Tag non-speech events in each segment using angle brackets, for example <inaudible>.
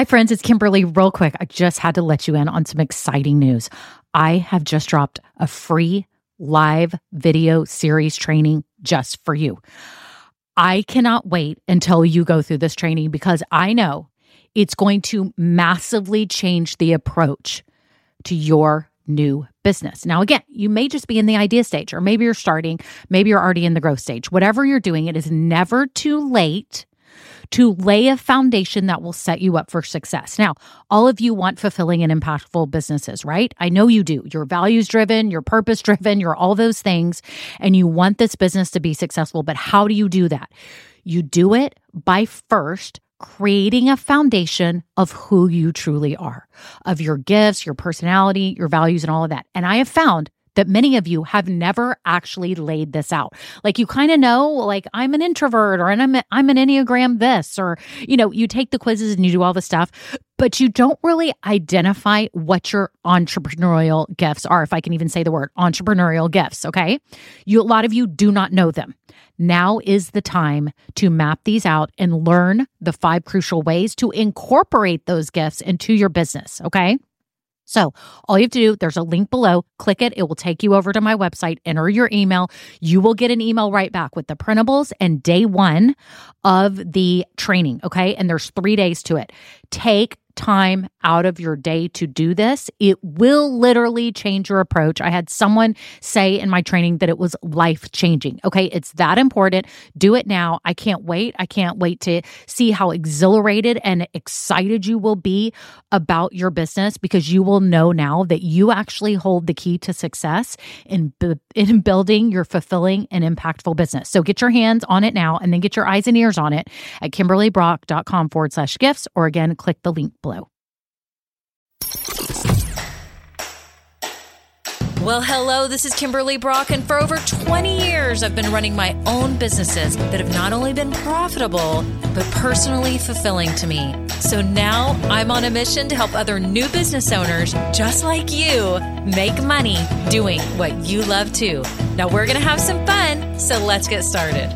Hi, friends. It's Kimberly. Real quick, I just had to let you in on some exciting news. I have just dropped a free live video series training just for you. I cannot wait until you go through this training because I know it's going to massively change the approach to your new business. Now, again, you may just be in the idea stage, or maybe you're starting, maybe you're already in the growth stage. Whatever you're doing, it is never too late to lay a foundation that will set you up for success. Now, all of you want fulfilling and impactful businesses, right? I know you do. You're values driven, you're purpose driven, you're all those things, and you want this business to be successful. But how do you do that? You do it by first creating a foundation of who you truly are, of your gifts, your personality, your values, and all of that. And I have found that many of you have never actually laid this out. Like you kind of know, like I'm an introvert or I'm, I'm an Enneagram this, or, you know, you take the quizzes and you do all the stuff, but you don't really identify what your entrepreneurial gifts are, if I can even say the word entrepreneurial gifts. Okay. You, a lot of you do not know them. Now is the time to map these out and learn the five crucial ways to incorporate those gifts into your business. Okay. So all you have to do, there's a link below, click it. It will take you over to my website, enter your email. You will get an email right back with the printables and day one of the training. Okay. And there's three days to it. Take time out of your day to do this, it will literally change your approach. I had someone say in my training that it was life changing. Okay, it's that important. Do it now. I can't wait. I can't wait to see how exhilarated and excited you will be about your business because you will know now that you actually hold the key to success in in building your fulfilling and impactful business. So get your hands on it now and then get your eyes and ears on it at kimberlybrock.com forward slash gifts or again click the link below. Well, hello, this is Kimberly Brock, and for over 20 years, I've been running my own businesses that have not only been profitable, but personally fulfilling to me. So now I'm on a mission to help other new business owners just like you make money doing what you love to. Now we're going to have some fun, so let's get started.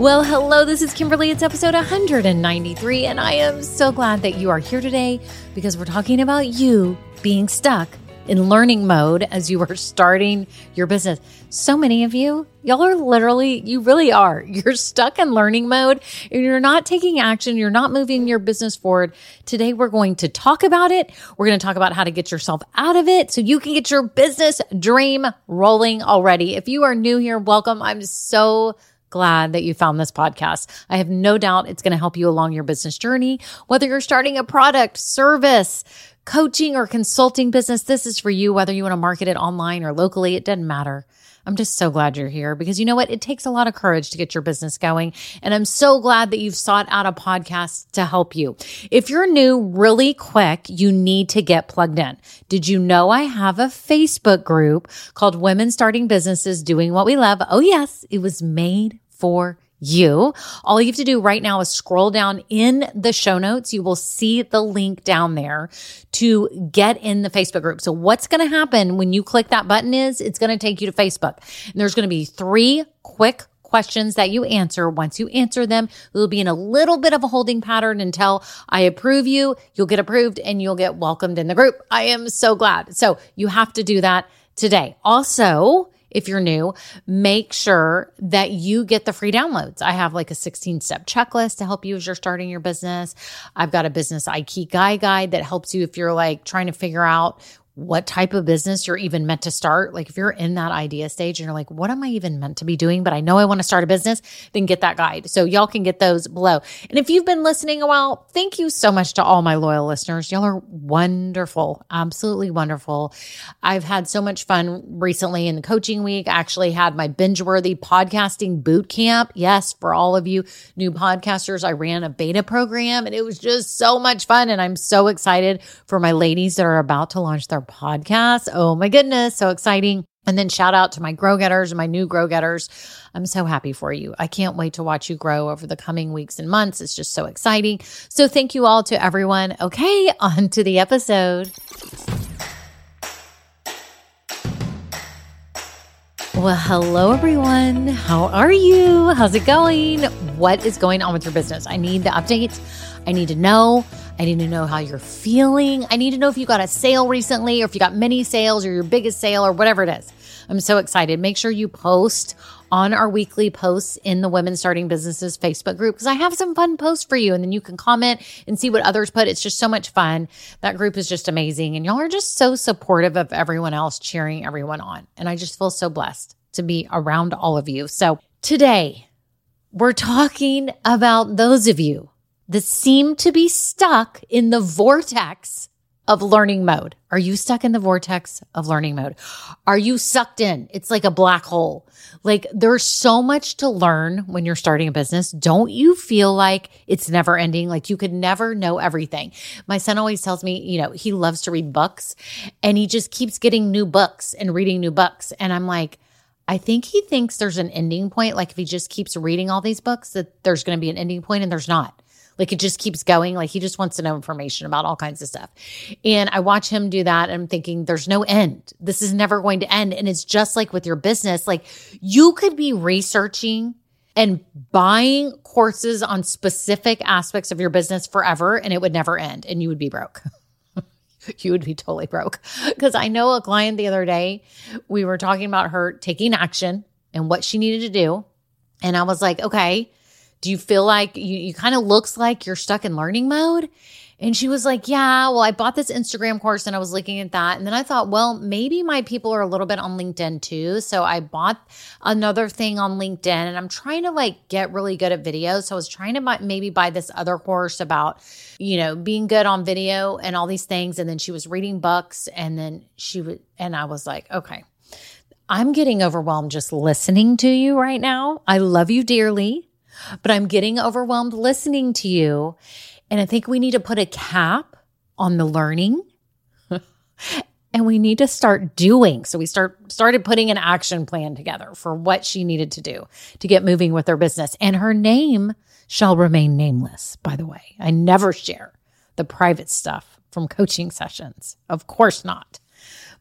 Well, hello, this is Kimberly. It's episode 193, and I am so glad that you are here today because we're talking about you being stuck in learning mode as you are starting your business. So many of you, y'all are literally, you really are. <laughs> You're stuck in learning mode and you're not taking action. You're not moving your business forward. Today, we're going to talk about it. We're going to talk about how to get yourself out of it so you can get your business dream rolling already. If you are new here, welcome. I'm so glad that you found this podcast. I have no doubt it's going to help you along your business journey, whether you're starting a product, service, coaching or consulting business, this is for you, whether you want to market it online or locally, it doesn't matter. I'm just so glad you're here because you know what? It takes a lot of courage to get your business going. And I'm so glad that you've sought out a podcast to help you. If you're new, really quick, you need to get plugged in. Did you know I have a Facebook group called Women Starting Businesses Doing What We Love? Oh, yes, it was made for you. All you have to do right now is scroll down in the show notes. You will see the link down there to get in the Facebook group. So what's going to happen when you click that button is it's going to take you to Facebook. And there's going to be three quick questions that you answer. Once you answer them, you'll be in a little bit of a holding pattern until I approve you. You'll get approved and you'll get welcomed in the group. I am so glad. So you have to do that today. Also, if you're new, make sure that you get the free downloads. I have like a 16 step checklist to help you as you're starting your business. I've got a business Ikigai guide that helps you if you're like trying to figure out what type of business you're even meant to start. Like if you're in that idea stage and you're like, what am I even meant to be doing? But I know I want to start a business, then get that guide. So y'all can get those below. And if you've been listening a while, thank you so much to all my loyal listeners. Y'all are wonderful, absolutely wonderful. I've had so much fun recently in the coaching week. I actually had my binge worthy podcasting boot camp. Yes, for all of you new podcasters, I ran a beta program and it was just so much fun. And I'm so excited for my ladies that are about to launch their podcast. Oh my goodness, so exciting. And then shout out to my grow getters and my new grow getters. I'm so happy for you. I can't wait to watch you grow over the coming weeks and months. It's just so exciting. So thank you all to everyone. Okay, <laughs> on to the episode. Well, hello everyone. How are you? How's it going? What is going on with your business? I need the updates. I need to know. I need to know how you're feeling. I need to know if you got a sale recently or if you got many sales or your biggest sale or whatever it is. I'm so excited. Make sure you post on our weekly posts in the Women Starting Businesses Facebook group because I have some fun posts for you. And then you can comment and see what others put. It's just so much fun. That group is just amazing. And y'all are just so supportive of everyone else, cheering everyone on. And I just feel so blessed to be around all of you. So today, we're talking about those of you that seem to be stuck in the vortex of learning mode. Are you stuck in the vortex of learning mode? Are you sucked in? It's like a black hole. Like there's so much to learn when you're starting a business. Don't you feel like it's never ending? Like you could never know everything. My son always tells me, you know, he loves to read books and he just keeps getting new books and reading new books. And I'm like, I think he thinks there's an ending point. Like if he just keeps reading all these books, that there's going to be an ending point, and there's not. Like it just keeps going. Like he just wants to know information about all kinds of stuff. And I watch him do that. And I'm thinking, there's no end. This is never going to end. And it's just like with your business. Like you could be researching and buying courses on specific aspects of your business forever, and it would never end, and you would be broke. <laughs> you would be totally broke. Because I know a client the other day, we were talking about her taking action and what she needed to do. And I was like, okay, do you feel like you, you kind of looks like you're stuck in learning mode? And she was like, Yeah, well, I bought this Instagram course and I was looking at that. And then I thought, well, maybe my people are a little bit on LinkedIn too. So I bought another thing on LinkedIn and I'm trying to like get really good at videos. So I was trying to buy, maybe buy this other course about, you know, being good on video and all these things. And then she was reading books and then she would, and I was like, okay. I'm getting overwhelmed just listening to you right now. I love you dearly, but I'm getting overwhelmed listening to you. And I think we need to put a cap on the learning <laughs> and we need to start doing. So we start started putting an action plan together for what she needed to do to get moving with her business. And her name shall remain nameless, by the way. I never share the private stuff from coaching sessions. Of course not.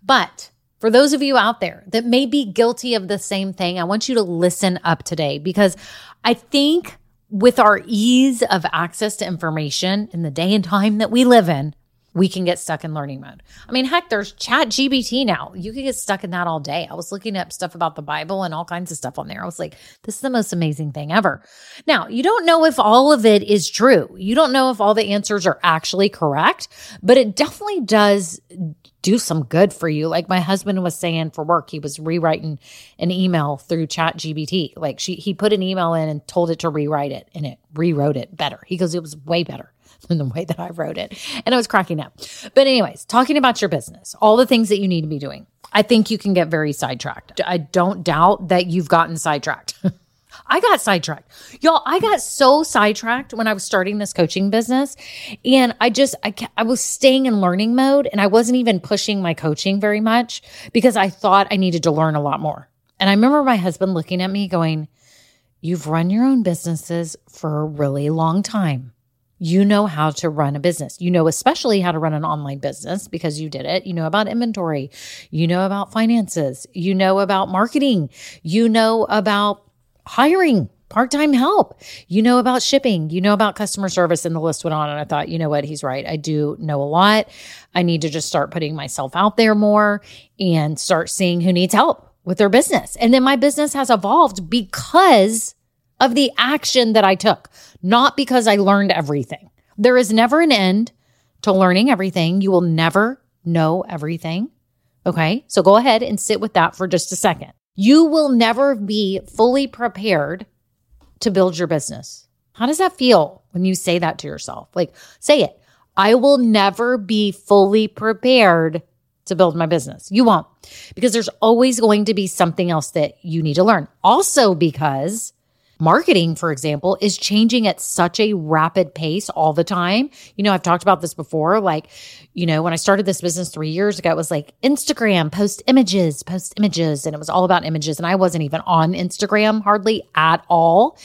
But for those of you out there that may be guilty of the same thing, I want you to listen up today because I think with our ease of access to information in the day and time that we live in, we can get stuck in learning mode. I mean, heck, there's ChatGPT now. You can get stuck in that all day. I was looking up stuff about the Bible and all kinds of stuff on there. I was like, this is the most amazing thing ever. Now, you don't know if all of it is true. You don't know if all the answers are actually correct, but it definitely does do some good for you. Like my husband was saying for work, he was rewriting an email through ChatGPT. Like she, he put an email in and told it to rewrite it and it rewrote it better. He goes, it was way better <laughs> than the way that I wrote it. And I was cracking up. But anyways, talking about your business, all the things that you need to be doing. I think you can get very sidetracked. I don't doubt that you've gotten sidetracked. <laughs> I got sidetracked. Y'all, I got so sidetracked when I was starting this coaching business. And I just, I, I was staying in learning mode and I wasn't even pushing my coaching very much because I thought I needed to learn a lot more. And I remember my husband looking at me going, You've run your own businesses for a really long time you know how to run a business. You know, especially how to run an online business because you did it. You know about inventory. You know about finances. You know about marketing. You know about hiring part time help. You know about shipping. You know about customer service. And the list went on. And I thought, you know what? He's right. I do know a lot. I need to just start putting myself out there more and start seeing who needs help with their business. And then my business has evolved because of the action that I took, not because I learned everything. There is never an end to learning everything. You will never know everything. Okay. So go ahead and sit with that for just a second. You will never be fully prepared to build your business. How does that feel when you say that to yourself? Like, say it. I will never be fully prepared to build my business. You won't, because there's always going to be something else that you need to learn. Also, because marketing, for example, is changing at such a rapid pace all the time. You know, I've talked about this before. Like, you know, when I started this business three years ago, it was like Instagram, post images, post images. And it was all about images. And I wasn't even on Instagram hardly at all.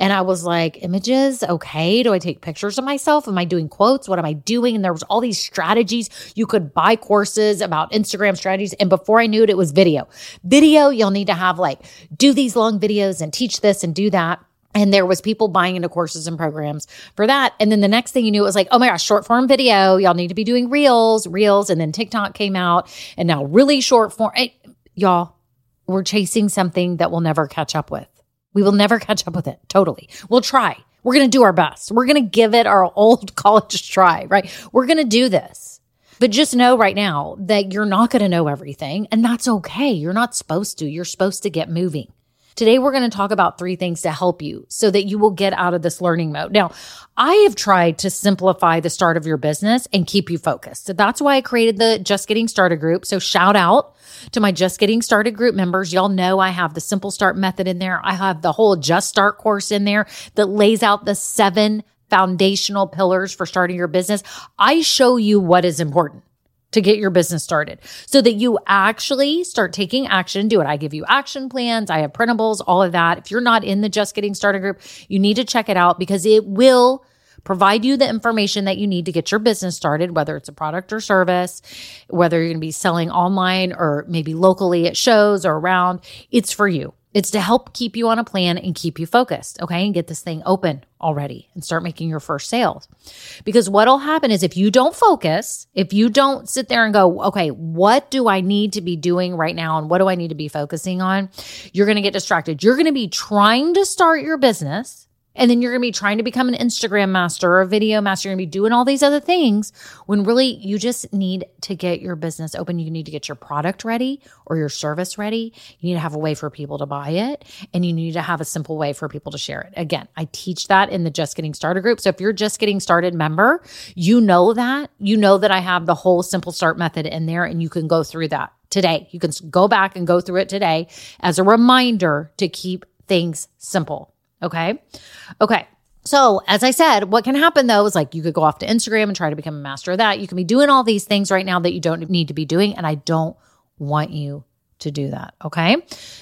And I was like, images? Okay. Do I take pictures of myself? Am I doing quotes? What am I doing? And there was all these strategies. You could buy courses about Instagram strategies. And before I knew it, it was video. Video, you'll need to have like, do these long videos and teach this and do that that. and there was people buying into courses and programs for that. And then the next thing you knew it was like oh my gosh short form video. Y'all need to be doing reels reels. And then tiktok came out. And now really short form it, y'all we're chasing something that we'll never catch up with. We will never catch up with it. Totally. We'll try. We're going to do our best. We're going to give it our old <laughs> college try right? We're going to do this. But just know right now that you're not going to know everything and that's okay. You're not supposed to. You're supposed to get moving Today, we're going to talk about three things to help you so that you will get out of this learning mode. Now, I have tried to simplify the start of your business and keep you focused. So that's why I created the Just Getting Started group. So shout out to my Just Getting Started group members. Y'all know I have the simple start method in there. I have the whole Just Start course in there that lays out the seven foundational pillars for starting your business. I show you what is important to get your business started so that you actually start taking action, do it. I give you action plans. I have printables, all of that. If you're not in the just getting started group, you need to check it out because it will provide you the information that you need to get your business started, whether it's a product or service, whether you're going to be selling online or maybe locally at shows or around. It's for you. It's to help keep you on a plan and keep you focused, okay? And get this thing open already and start making your first sales. Because what'll happen is if you don't focus, if you don't sit there and go, okay, what do I need to be doing right now and what do I need to be focusing on? You're going to get distracted. You're going to be trying to start your business and then you're going to be trying to become an Instagram master or a video master. You're going to be doing all these other things when really you just need to get your business open. You need to get your product ready or your service ready. You need to have a way for people to buy it and you need to have a simple way for people to share it. Again, I teach that in the Just Getting Started group. So if you're just getting started member, you know that. You know that I have the whole simple start method in there and you can go through that today. You can go back and go through it today as a reminder to keep things simple. Okay. Okay. So, as I said, what can happen though is like you could go off to Instagram and try to become a master of that. You can be doing all these things right now that you don't need to be doing. And I don't want you to do that. Okay.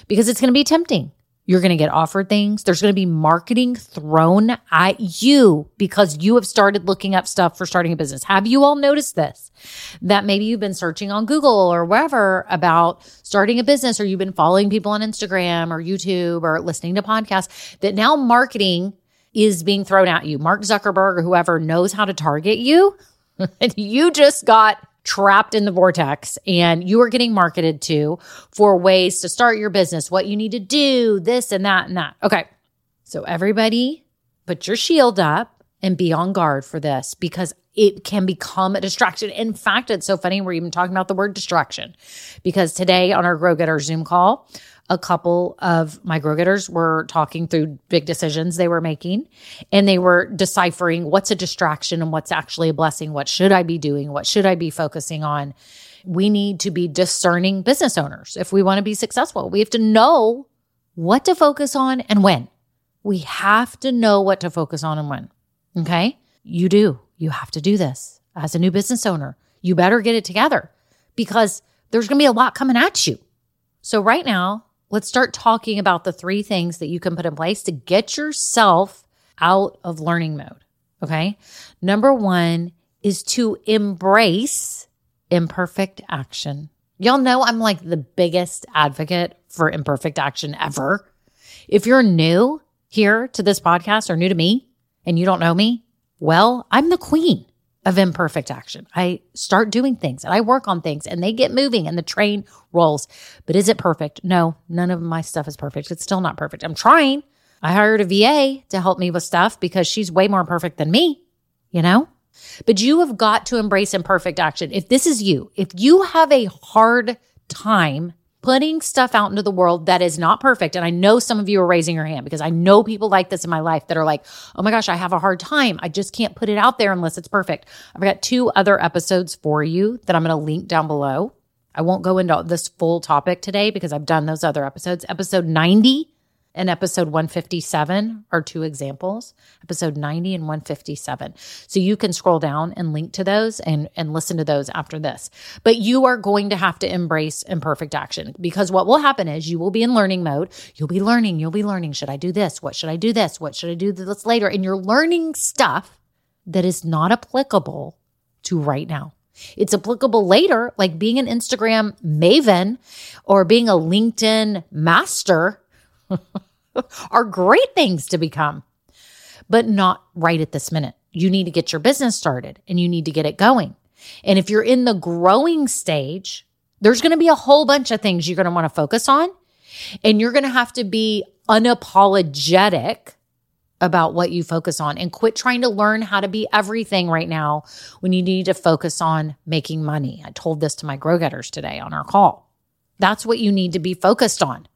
Because it's going to be tempting. You're going to get offered things. There's going to be marketing thrown at you because you have started looking up stuff for starting a business. Have you all noticed this? That maybe you've been searching on Google or wherever about starting a business or you've been following people on Instagram or YouTube or listening to podcasts that now marketing is being thrown at you. Mark Zuckerberg or whoever knows how to target you. and <laughs> you just got trapped in the vortex and you are getting marketed to for ways to start your business, what you need to do, this and that and that. Okay. So everybody put your shield up and be on guard for this because it can become a distraction. In fact, it's so funny. We're even talking about the word distraction because today on our Grow Getter Zoom call, a couple of my grow getters were talking through big decisions they were making and they were deciphering what's a distraction and what's actually a blessing. What should I be doing? What should I be focusing on? We need to be discerning business owners if we want to be successful. We have to know what to focus on and when. We have to know what to focus on and when. Okay. You do. You have to do this as a new business owner. You better get it together because there's going to be a lot coming at you. So, right now, let's start talking about the three things that you can put in place to get yourself out of learning mode. Okay. Number one is to embrace imperfect action. Y'all know I'm like the biggest advocate for imperfect action ever. If you're new here to this podcast or new to me and you don't know me, well, I'm the queen of imperfect action. I start doing things and I work on things and they get moving and the train rolls. But is it perfect? No, none of my stuff is perfect. It's still not perfect. I'm trying. I hired a VA to help me with stuff because she's way more perfect than me, you know? But you have got to embrace imperfect action. If this is you, if you have a hard time putting stuff out into the world that is not perfect. And I know some of you are raising your hand because I know people like this in my life that are like, oh my gosh, I have a hard time. I just can't put it out there unless it's perfect. I've got two other episodes for you that I'm going to link down below. I won't go into this full topic today because I've done those other episodes. Episode 90 and episode 157 are two examples episode 90 and 157 so you can scroll down and link to those and and listen to those after this. But you are going to have to embrace imperfect action because what will happen is you will be in learning mode. You'll be learning you'll be learning. Should i do this? What should i do this? What should i do this later? And you're learning stuff that is not applicable to right now. It's applicable later, like being an Instagram maven or being a LinkedIn master <laughs> are great things to become, but not right at this minute. You need to get your business started and you need to get it going. And if you're in the growing stage, there's going to be a whole bunch of things you're going to want to focus on. And you're going to have to be unapologetic about what you focus on and quit trying to learn how to be everything right now when you need to focus on making money. I told this to my grow getters today on our call. That's what you need to be focused on,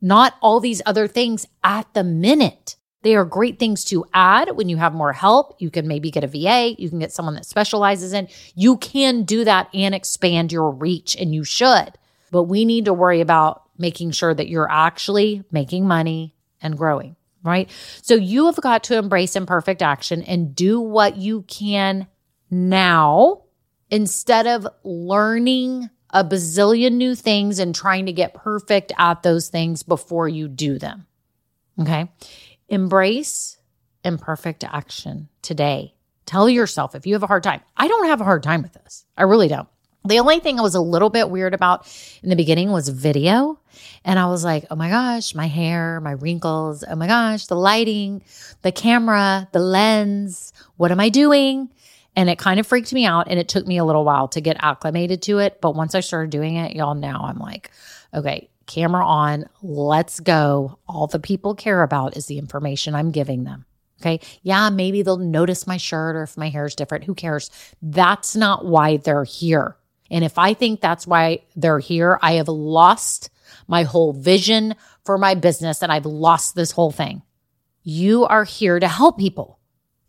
not all these other things at the minute. They are great things to add when you have more help. You can maybe get a VA, you can get someone that specializes in. You can do that and expand your reach, and you should. But we need to worry about making sure that you're actually making money and growing, right? So you have got to embrace imperfect action and do what you can now instead of learning a bazillion new things and trying to get perfect at those things before you do them. Okay. Embrace imperfect action today. Tell yourself if you have a hard time. I don't have a hard time with this. I really don't. The only thing I was a little bit weird about in the beginning was video. And I was like, oh my gosh, my hair, my wrinkles, oh my gosh, the lighting, the camera, the lens. What am I doing? And it kind of freaked me out. And it took me a little while to get acclimated to it. But once I started doing it, y'all, now I'm like, okay, camera on, let's go. All the people care about is the information I'm giving them. Okay. Yeah, maybe they'll notice my shirt or if my hair is different. Who cares? That's not why they're here. And if I think that's why they're here, I have lost my whole vision for my business and I've lost this whole thing. You are here to help people.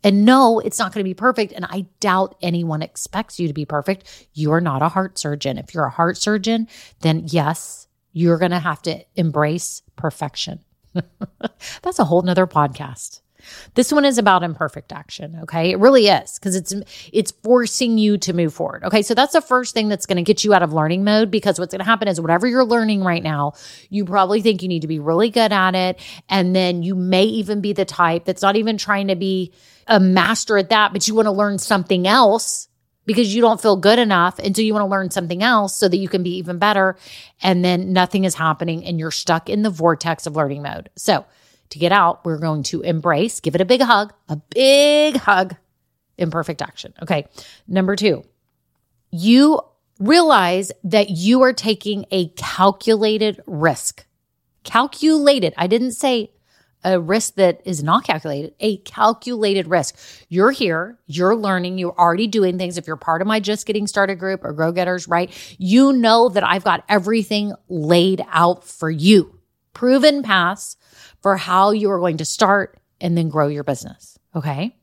And no, it's not going to be perfect. And I doubt anyone expects you to be perfect. You're not a heart surgeon. If you're a heart surgeon, then yes, you're going to have to embrace perfection. <laughs> That's a whole nother podcast. This one is about imperfect action. Okay. It really is because it's, it's forcing you to move forward. Okay. So that's the first thing that's going to get you out of learning mode because what's going to happen is whatever you're learning right now, you probably think you need to be really good at it. And then you may even be the type that's not even trying to be a master at that, but you want to learn something else because you don't feel good enough. And so you want to learn something else so that you can be even better. And then nothing is happening and you're stuck in the vortex of learning mode. So to get out, we're going to embrace, give it a big hug, a big hug, imperfect action. Okay. Number two, you realize that you are taking a calculated risk. Calculated. I didn't say a risk that is not calculated, a calculated risk. You're here, you're learning, you're already doing things. If you're part of my Just Getting Started group or Grow Getters, right? You know that I've got everything laid out for you, proven paths for how you are going to start and then grow your business. Okay.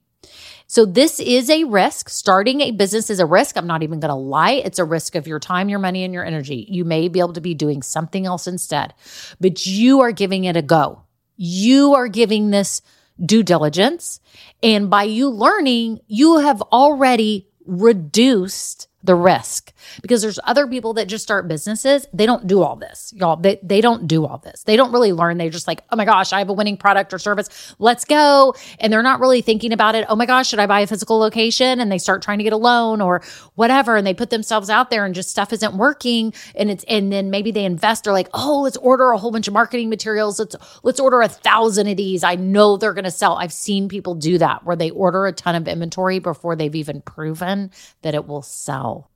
So this is a risk. Starting a business is a risk. I'm not even going to lie. It's a risk of your time, your money, and your energy. You may be able to be doing something else instead, but you are giving it a go. You are giving this due diligence. And by you learning, you have already reduced the risk because there's other people that just start businesses. They don't do all this, y'all. They, they don't do all this. They don't really learn. They're just like, oh my gosh, I have a winning product or service. Let's go. And they're not really thinking about it. Oh my gosh, should I buy a physical location? And they start trying to get a loan or whatever. And they put themselves out there and just stuff isn't working. And it's, and then maybe they invest. They're like, oh, let's order a whole bunch of marketing materials. Let's, let's order a thousand of these. I know they're going to sell. I've seen people do that where they order a ton of inventory before they've even proven that it will sell.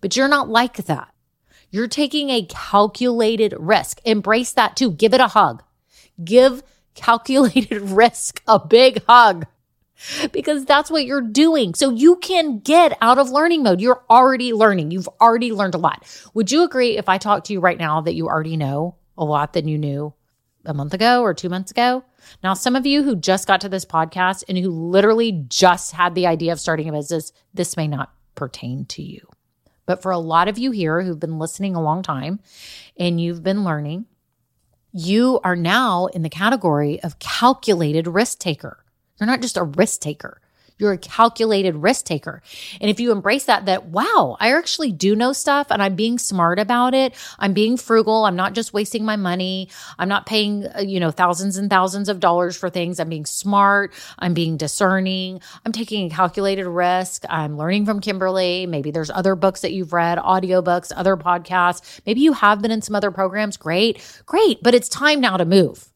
But you're not like that. You're taking a calculated risk. Embrace that too. Give it a hug. Give calculated <laughs> risk a big hug because that's what you're doing. So you can get out of learning mode. You're already learning. You've already learned a lot. Would you agree if I talk to you right now that you already know a lot than you knew a month ago or two months ago? Now, some of you who just got to this podcast and who literally just had the idea of starting a business, this may not pertain to you. But for a lot of you here who've been listening a long time and you've been learning, you are now in the category of calculated risk taker. You're not just a risk taker. You're a calculated risk taker. And if you embrace that, that wow, I actually do know stuff and I'm being smart about it. I'm being frugal. I'm not just wasting my money. I'm not paying, uh, you know, thousands and thousands of dollars for things. I'm being smart. I'm being discerning. I'm taking a calculated risk. I'm learning from Kimberly. Maybe there's other books that you've read, audiobooks, other podcasts. Maybe you have been in some other programs. Great. Great. But it's time now to move.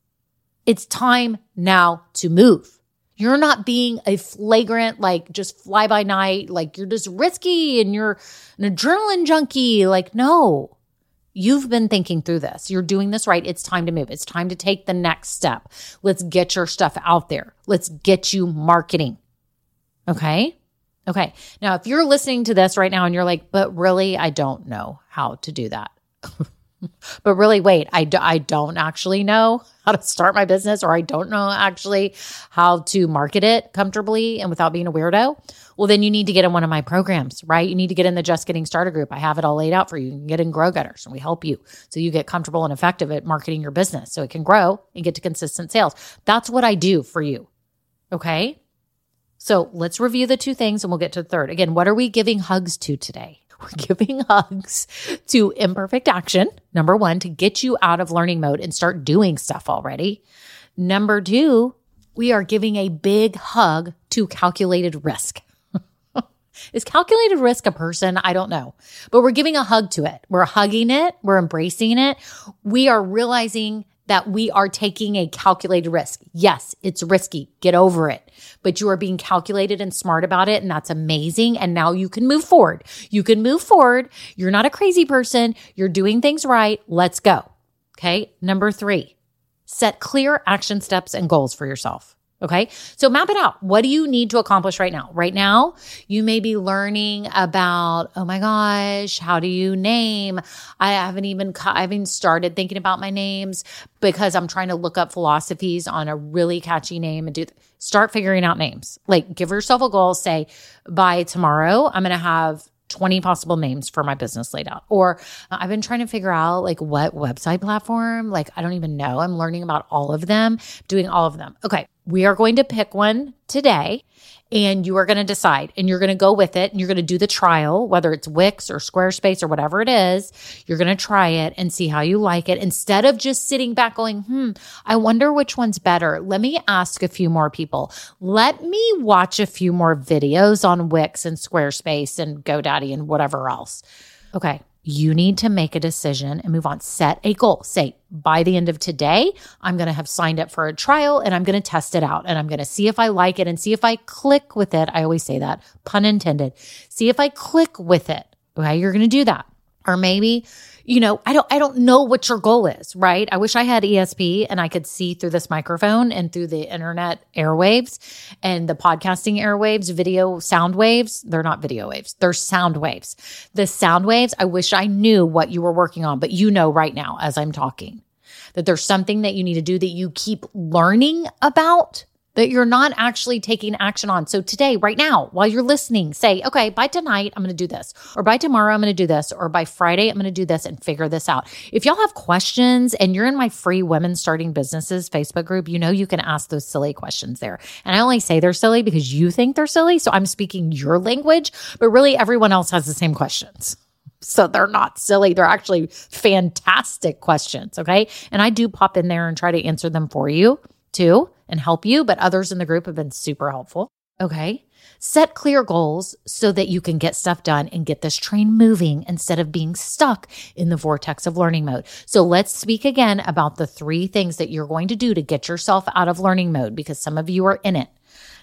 It's time now to move. You're not being a flagrant, like just fly by night, like you're just risky and you're an adrenaline junkie. Like, no, you've been thinking through this. You're doing this right. It's time to move. It's time to take the next step. Let's get your stuff out there. Let's get you marketing. Okay. Okay. Now, if you're listening to this right now and you're like, but really, I don't know how to do that. <laughs> but really, wait, I, do, I don't actually know how to start my business or I don't know actually how to market it comfortably and without being a weirdo. Well, then you need to get in one of my programs, right? You need to get in the Just Getting Started group. I have it all laid out for you. You can get in Grow Getters and we help you so you get comfortable and effective at marketing your business so it can grow and get to consistent sales. That's what I do for you. Okay. So let's review the two things and we'll get to the third. Again, what are we giving hugs to today? <laughs> We're giving hugs to imperfect action. Number one, to get you out of learning mode and start doing stuff already. Number two, we are giving a big hug to calculated risk. <laughs> Is calculated risk a person? I don't know. But we're giving a hug to it. We're hugging it. We're embracing it. We are realizing that we are taking a calculated risk. Yes, it's risky. Get over it. But you are being calculated and smart about it. And that's amazing. And now you can move forward. You can move forward. You're not a crazy person. You're doing things right. Let's go. Okay. Number three, set clear action steps and goals for yourself. Okay. So map it out. What do you need to accomplish right now? Right now, you may be learning about, oh my gosh, how do you name? I haven't even, I haven't started thinking about my names because I'm trying to look up philosophies on a really catchy name and do, start figuring out names. Like give yourself a goal. Say by tomorrow, I'm going to have 20 possible names for my business laid out. Or I've been trying to figure out like what website platform, like I don't even know. I'm learning about all of them, doing all of them. Okay. We are going to pick one today and you are going to decide and you're going to go with it and you're going to do the trial, whether it's Wix or Squarespace or whatever it is. You're going to try it and see how you like it instead of just sitting back going, hmm, I wonder which one's better. Let me ask a few more people. Let me watch a few more videos on Wix and Squarespace and GoDaddy and whatever else. Okay you need to make a decision and move on. Set a goal. Say, by the end of today, I'm going to have signed up for a trial and I'm going to test it out and I'm going to see if I like it and see if I click with it. I always say that, pun intended. See if I click with it. Okay. You're going to do that. Or maybe you know, I don't, I don't know what your goal is, right? I wish I had ESP and I could see through this microphone and through the internet airwaves and the podcasting airwaves, video sound waves. They're not video waves. They're sound waves. The sound waves. I wish I knew what you were working on, but you know right now as I'm talking that there's something that you need to do that you keep learning about that you're not actually taking action on. So today, right now, while you're listening, say, okay, by tonight, I'm going to do this, or by tomorrow, I'm going to do this, or by Friday, I'm going to do this and figure this out. If y'all have questions and you're in my free women starting businesses Facebook group, you know you can ask those silly questions there. And I only say they're silly because you think they're silly. So I'm speaking your language, but really everyone else has the same questions. So they're not silly. They're actually fantastic questions. Okay. And I do pop in there and try to answer them for you too and help you, but others in the group have been super helpful. Okay. Set clear goals so that you can get stuff done and get this train moving instead of being stuck in the vortex of learning mode. So let's speak again about the three things that you're going to do to get yourself out of learning mode because some of you are in it.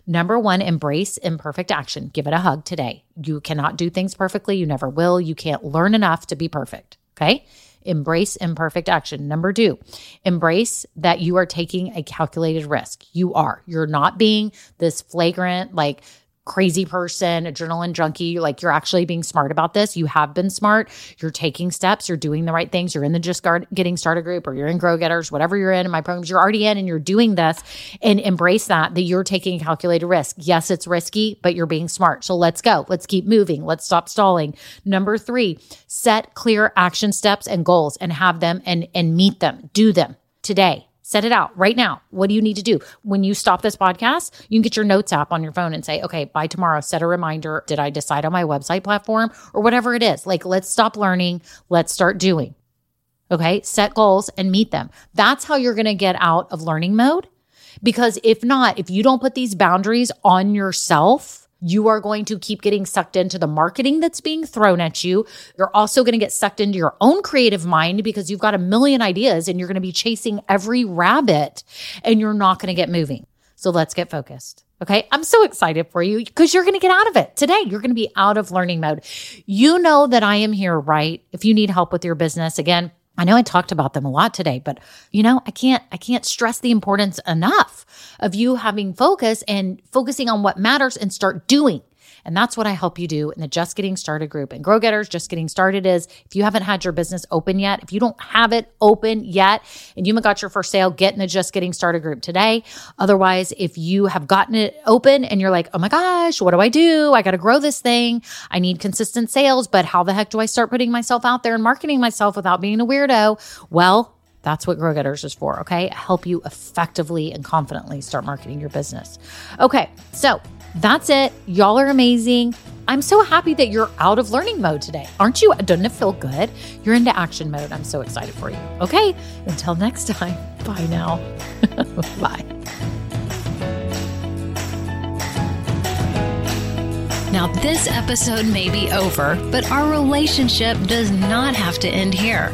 Number one, embrace imperfect action. Give it a hug today. You cannot do things perfectly. You never will. You can't learn enough to be perfect. Okay. Embrace imperfect action. Number two, embrace that you are taking a calculated risk. You are. You're not being this flagrant, like crazy person, adrenaline junkie. Like you're actually being smart about this. You have been smart. You're taking steps. You're doing the right things. You're in the just getting started group or you're in grow getters, whatever you're in in my programs, you're already in and you're doing this and embrace that, that you're taking a calculated risk. Yes, it's risky, but you're being smart. So let's go. Let's keep moving. Let's stop stalling. Number three, set clear action steps and goals and have them and, and meet them. Do them today. Set it out right now. What do you need to do? When you stop this podcast, you can get your notes app on your phone and say, okay, by tomorrow, set a reminder. Did I decide on my website platform or whatever it is? Like, let's stop learning. Let's start doing. Okay. Set goals and meet them. That's how you're going to get out of learning mode. Because if not, if you don't put these boundaries on yourself, You are going to keep getting sucked into the marketing that's being thrown at you. You're also going to get sucked into your own creative mind because you've got a million ideas and you're going to be chasing every rabbit and you're not going to get moving. So let's get focused. Okay. I'm so excited for you because you're going to get out of it today. You're going to be out of learning mode. You know that I am here, right? If you need help with your business, again, I know I talked about them a lot today, but you know, I can't I can't stress the importance enough of you having focus and focusing on what matters and start doing. And that's what I help you do in the Just Getting Started group. And Grow Getters Just Getting Started is if you haven't had your business open yet, if you don't have it open yet, and you haven't got your first sale, get in the Just Getting Started group today. Otherwise, if you have gotten it open and you're like, oh my gosh, what do I do? I got to grow this thing. I need consistent sales, but how the heck do I start putting myself out there and marketing myself without being a weirdo? Well, that's what Grow Getters is for, okay? Help you effectively and confidently start marketing your business. Okay, so that's it. Y'all are amazing. I'm so happy that you're out of learning mode today. Aren't you? Doesn't it feel good? You're into action mode. I'm so excited for you. Okay, until next time, <laughs> bye now. <laughs> bye. Now, this episode may be over, but our relationship does not have to end here